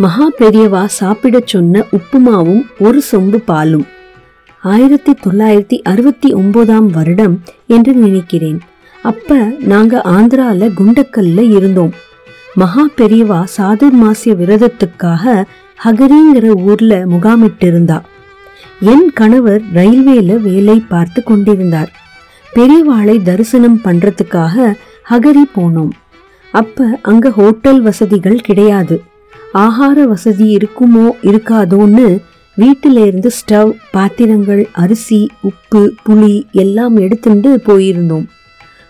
மகா பெரியவா சாப்பிடச் சொன்ன உப்புமாவும் ஒரு சொம்பு பாலும். ஆயிரத்தி தொள்ளாயிரத்தி அறுபத்தி ஒன்பதாம் வருடம் என்று நினைக்கிறேன். அப்ப நாங்க ஆந்திரால குண்டக்கல்ல இருந்தோம். மகா பெரியவா சாதுர்மாசிய விரதத்துக்காக ஹகரிங்கிற ஊர்ல முகாமிட்டிருந்தா. என் கணவர் ரயில்வேல வேலை பார்த்து கொண்டிருந்தார். பெரியவாளை தரிசனம் பண்றதுக்காக ஹகரி போனோம். அப்ப அங்க ஹோட்டல் வசதிகள் கிடையாது. ஆகார வசதி இருக்குமோ இருக்காதோன்னு வீட்டில இருந்து ஸ்டவ் பாத்திரங்கள் அரிசி உப்பு புளி எல்லாம் எடுத்துட்டு போயிருந்தோம்.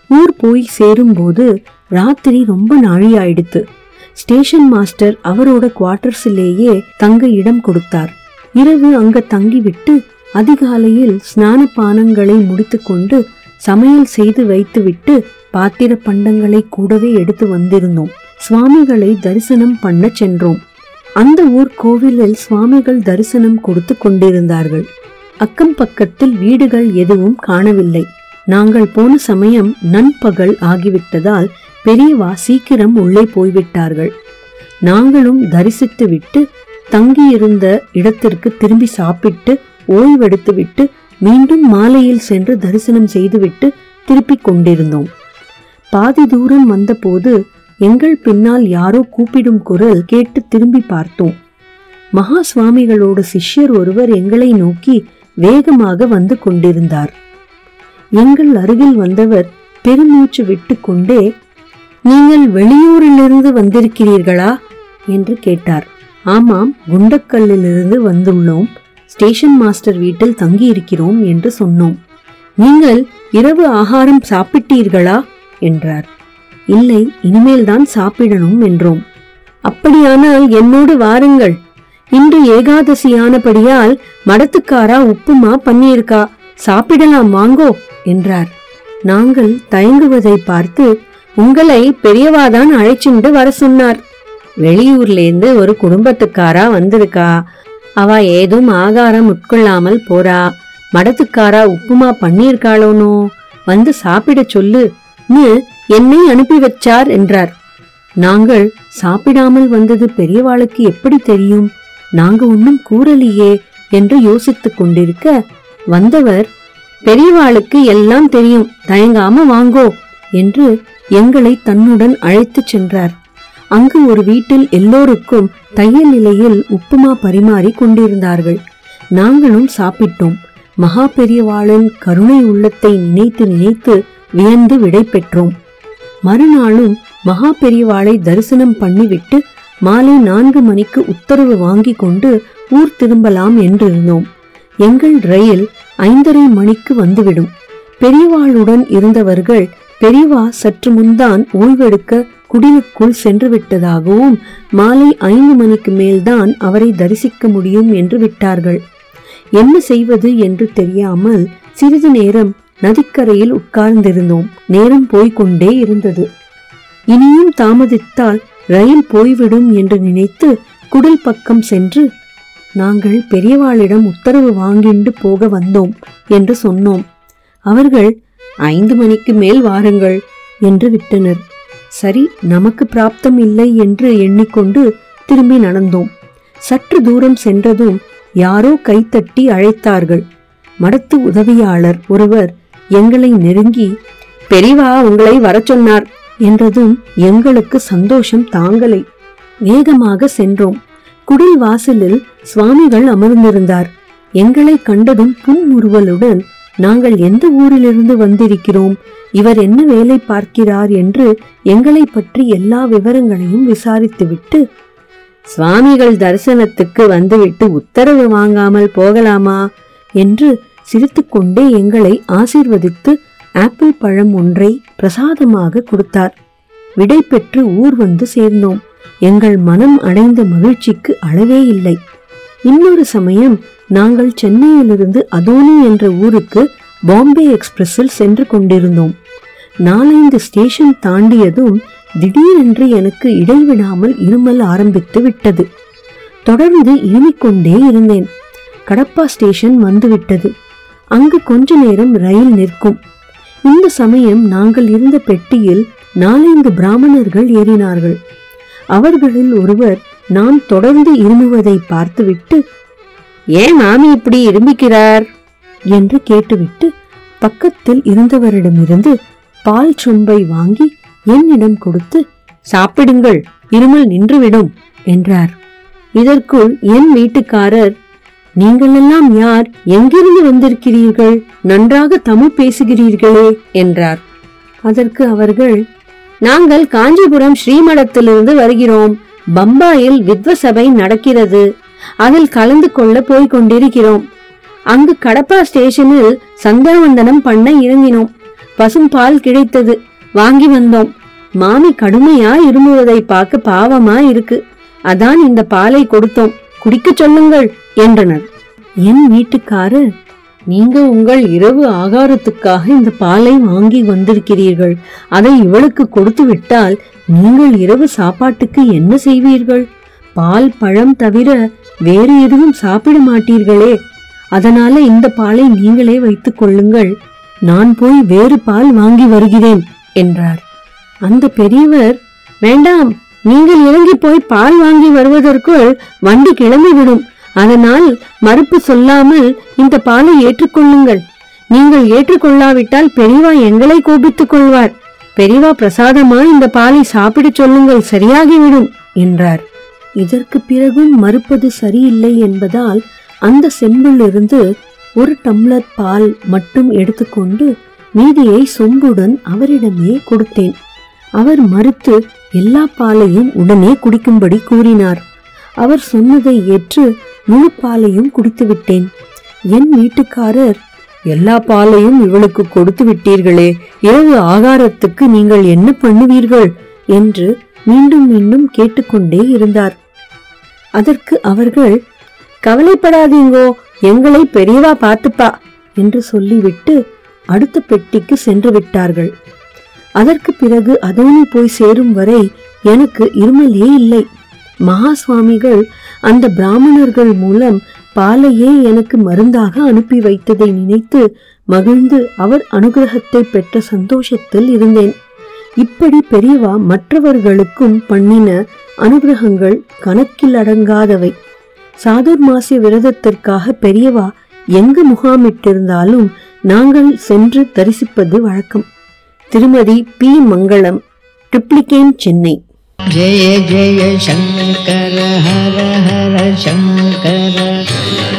ஊர் போய் சேரும்போது ராத்திரி ரொம்ப நாழி ஆயிடுத்து ஸ்டேஷன் மாஸ்டர் அவரோட குவார்டர்ஸிலேயே தங்க இடம் கொடுத்தார். இரவு அங்க தங்கிவிட்டு அதிகாலையில் ஸ்நான பானங்களை முடித்துக்கொண்டு சமையல் செய்து வைத்துவிட்டு பாத்திர பண்டங்களை கூடவே எடுத்து வந்திருந்தோம். சுவாமிகளை தரிசனம் பண்ண சென்றோம். அந்த ஊர் கோவிலில் சுவாமிகள் தரிசனம் கொடுத்து கொண்டிருந்தார்கள். அக்கம் பக்கத்தில் வீடுகள் எதுவும் காணவில்லை. நாங்கள் போன சமயம் நண்பகல் ஆகிவிட்டதால் பெரியவா சீக்கிரம் உள்ளே போய்விட்டார்கள். நாங்களும் தரிசித்து விட்டு தங்கியிருந்த இடத்திற்கு திரும்பி சாப்பிட்டு ஓய்வெடுத்துவிட்டு மீண்டும் மாலையில் சென்று தரிசனம் செய்துவிட்டு திருப்பிக் கொண்டிருந்தோம். பாதி தூரம் வந்தபோது எங்கள் பின்னால் யாரோ கூப்பிடும் குரல் கேட்டு திரும்பி பார்த்தோம். மகா சுவாமிகளோட சிஷ்யர் ஒருவர் எங்களை நோக்கி வேகமாக வந்து கொண்டிருந்தார். எங்கள் அருகில் வந்தவர் பெருமூச்சு விட்டுக்கொண்டே நீங்கள் வெளியூரிலிருந்து வந்திருக்கிறீர்களா? என்று கேட்டார். ஆமாம் குண்டக்கல்லிலிருந்து வந்துள்ளோம். ஸ்டேஷன் மாஸ்டர் வீட்டில் தங்கியிருக்கிறோம் என்று சொன்னோம். நீங்கள் இரவு ஆகாரம் சாப்பிட்டீர்களா? என்றார். இல்லை இனிமேல் தான் சாப்பிடணும் என்றோம். அப்படியானால் என்னோடு வாருங்கள். இன்று ஏகாதசியானபடியால் மடத்துக்காரா உப்புமா பண்ணியிருக்கா சாப்பிடலாம் வாங்கோ என்றார். நாங்கள் தயங்குவதை பார்த்து உங்களை பெரியவாதான் அழைச்சிண்டு வர சொன்னார். வெளியூர்லேருந்து ஒரு குடும்பத்துக்காரா வந்திருக்கா? அவ ஏதும் ஆகாரம் உட்கொள்ளாமல் போறா. மடத்துக்காரா உப்புமா பண்ணியிருக்காளோனோ வந்து சாப்பிட சொல்லு. என்னை அனுப்பி வச்சார் என்றார். நாங்கள் சாப்பிடாமல் வந்தது பெரியவாளுக்கு எப்படி தெரியும்? நாங்க ஒன்னும் கூறலையே என்று யோசித்துக் கொண்டிருக்க வந்தவர் பெரியவாளுக்கு எல்லாம் தெரியும் தயங்காம வாங்கோ என்று எங்களை தன்னுடன் அழைத்துச் சென்றார். அங்கு ஒரு வீட்டில் எல்லோருக்கும் தையல் நிலையில் உப்புமா பரிமாறி கொண்டிருந்தார்கள். நாங்களும் சாப்பிட்டோம். மகா பெரியவாளின் கருணை உள்ளத்தை நினைத்து நினைத்து வியந்து விடை பெற்றோம். மறுநாளும் மகா பெரியவாளை தரிசனம் பண்ணிவிட்டு மாலை நான்கு மணிக்கு உத்தரவு வாங்கி கொண்டு ஊர் திரும்பலாம் என்றிருந்தோம். எங்கள் ரயில் ஐந்தரை மணிக்கு வந்துவிடும். பெரியவாளுடன் இருந்தவர்கள் பெரியவா சற்று முன்தான் ஓய்வெடுக்க குடிலுக்குள் சென்று விட்டதாகவும் மாலை ஐந்து மணிக்கு மேல்தான் அவரை தரிசிக்க முடியும் என்று விட்டார்கள். என்ன செய்வது? என்று தெரியாமல் சிறிது நேரம் நதிக்கரையில் உட்கார்ந்திருந்தோம். நேரம் போய்கொண்டே இருந்தது. இனியும் தாமதித்தால் ரயில் போய்விடும் என்று நினைத்து குடல் பக்கம் சென்று நாங்கள் பெரியவாளிடம் உத்தரவு வாங்கிண்டு போக வந்தோம் என்று சொன்னோம். அவர்கள் ஐந்து மணிக்கு மேல் வாருங்கள் என்று விட்டனர். சரி நமக்கு பிராப்தம் இல்லை என்று எண்ணிக்கொண்டு திரும்பி நடந்தோம். சற்று தூரம் சென்றதும் யாரோ கைத்தட்டி அழைத்தார்கள். மடத்து உதவியாளர் ஒருவர் எங்களை நெருங்கி பெரிவா உங்களை வரச் சொன்னார் என்றதும் எங்களுக்கு சந்தோஷம் தாங்கலை. வேகமாக சென்றோம். குடில் வாசலில் சுவாமிகள் அமர்ந்திருந்தார். எங்களை கண்டதும் புன்முறுவலுடன் நாங்கள் எந்த ஊரிலிருந்து வந்திருக்கிறோம்? இவர் என்ன வேலை பார்க்கிறார்? என்று எங்களை பற்றி எல்லா விவரங்களையும் விசாரித்துவிட்டு சுவாமிகள் தரிசனத்துக்கு வந்துவிட்டு உத்தரவு வாங்காமல் போகலாமா? என்று சிரித்துக்கொண்டே எங்களை ஆசீர்வதித்து ஆப்பிள் பழம் ஒன்றை பிரசாதமாக கொடுத்தார். விடை பெற்று ஊர் வந்து சேர்ந்தோம். எங்கள் மனம் அடைந்த மகிழ்ச்சிக்கு அளவே இல்லை. இன்னொரு சமயம் நாங்கள் சென்னையிலிருந்து அதோனி என்ற ஊருக்கு பாம்பே எக்ஸ்பிரஸில் சென்று கொண்டிருந்தோம். நாலந்து ஸ்டேஷன் தாண்டியதும் திடீரென்று எனக்கு இடைவிடாமல் இருமல் ஆரம்பித்து விட்டது. தொடர்ந்து இருமிக்கொண்டே இருந்தேன். கடப்பா ஸ்டேஷன் வந்துவிட்டது. அங்கு கொஞ்ச நேரம் ரயில் நிற்கும். இந்த சமயம் நாங்கள் இருந்த பெட்டியில் நாலைந்து பிராமணர்கள் ஏறினார்கள். அவர்களில் ஒருவர் நாம் தொடர்ந்து இருமுவதை பார்த்துவிட்டு ஏன் மாமி இப்படி இருமிக்கிறார் என்று கேட்டுவிட்டு பக்கத்தில் இருந்தவரிடமிருந்து பால் சொம்பை வாங்கி என்னிடம் கொடுத்து சாப்பிடுங்கள் இருமல் நின்றுவிடும் என்றார். இதற்குள் என் வீட்டுக்காரர் நீங்கள் எல்லாம் யார்? எங்கிருந்து வந்திருக்கிறீர்கள்? நன்றாக தமிழ் பேசுகிறீர்களே என்றார். அதற்கு அவர்கள் நாங்கள் காஞ்சிபுரம் ஸ்ரீமடத்திலிருந்து வருகிறோம். பம்பாயில் வித்வசபை நடக்கிறது. அதில் கலந்து கொள்ள போய் கொண்டிருக்கிறோம். அங்கு கடப்பா ஸ்டேஷனில் சந்தியாவந்தனம் பண்ண இறங்கினோம். பசும் பால் கிடைத்தது. வாங்கி வந்தோம். மாமி கடுமையா இருமுவதை பார்க்க பாவமா இருக்கு. அதான் இந்த பாலை கொடுத்தோம். குடிக்க சொல்லுங்கள் என்றனர். என் வீட்டுக்காரர் நீங்க உங்கள் இரவு ஆகாரத்துக்காக இந்த பாலை வாங்கி வந்திருக்கிறீர்கள். அதை இவளுக்கு கொடுத்து விட்டால் நீங்கள் இரவு சாப்பாட்டுக்கு என்ன செய்வீர்கள்? பால் பழம் தவிர வேறு எதுவும் சாப்பிட மாட்டீர்களே. அதனால இந்த பாலை நீங்களே வைத்துக் கொள்ளுங்கள். நான் போய் வேறு பால் வாங்கி வருகிறேன் என்றார். அந்த பெரியவர் வேண்டாம் நீங்கள் இறங்கி போய் பால் வாங்கி வருவதற்குள் வண்டி கிளம்பிவிடும். அதனால் மறுப்பு சொல்லாமல் இந்த பாலை ஏற்றுக்கொள்ளுங்கள். நீங்கள் ஏற்றுக்கொள்ளாவிட்டால் பெரியவா எங்களை கோபித்துக் கொள்வார். பெரியவா பிரசாதமா இந்த பாலை சாப்பிடச் சொல்லுங்கள் சரியாகிவிடும் என்றார். இதற்கு பிறகும் மறுப்பது சரியில்லை என்பதால் அந்த செம்பிலிருந்து ஒரு டம்ளர் பால் மட்டும் எடுத்துக்கொண்டு மீதியை சொம்புடன் அவரிடமே கொடுத்தேன். அவர் மறுத்து எல்லா பாலையும் உடனே குடிக்கும்படி கூறினார். அவர் சொன்னதை ஏற்று முழு பாலையும் குடித்து விட்டேன் என் வீட்டுக்காரர் எல்லா பாலையும் இவளுக்கு கொடுத்து விட்டீர்களே இரவு ஆகாரத்துக்கு நீங்கள் என்ன பண்ணுவீர்கள்? என்று மீண்டும் மீண்டும் கேட்டுக்கொண்டே இருந்தார். அதற்கு அவர்கள் கவலைப்படாதீங்கோ எங்களை பெரியவா பார்த்துப்பா என்று சொல்லிவிட்டு அடுத்த பெட்டிக்கு சென்று விட்டார்கள். அதற்கு பிறகு அதோனி போய் சேரும் வரை எனக்கு இருமலே இல்லை. மகா சுவாமிகள் அந்த பிராமணர்கள் மூலம் பாலையே எனக்கு மருந்தாக அனுப்பி வைத்ததை நினைத்து மகிழ்ந்து அவர் அனுகிரகத்தை பெற்ற சந்தோஷத்தில் இருந்தேன். இப்படி பெரியவா மற்றவர்களுக்கும் பண்ணின அனுகிரகங்கள் கணக்கில் அடங்காதவை. சாதுர்மாசிய விரதத்திற்காக பெரியவா எங்கு முகாமிட்டிருந்தாலும் நாங்கள் சென்று தரிசிப்பது வழக்கம். திருமதி பி மங்களம் ட்ரிப்ளிகேன் சென்னை. जय जय शङ्कर हर हर शङ्कर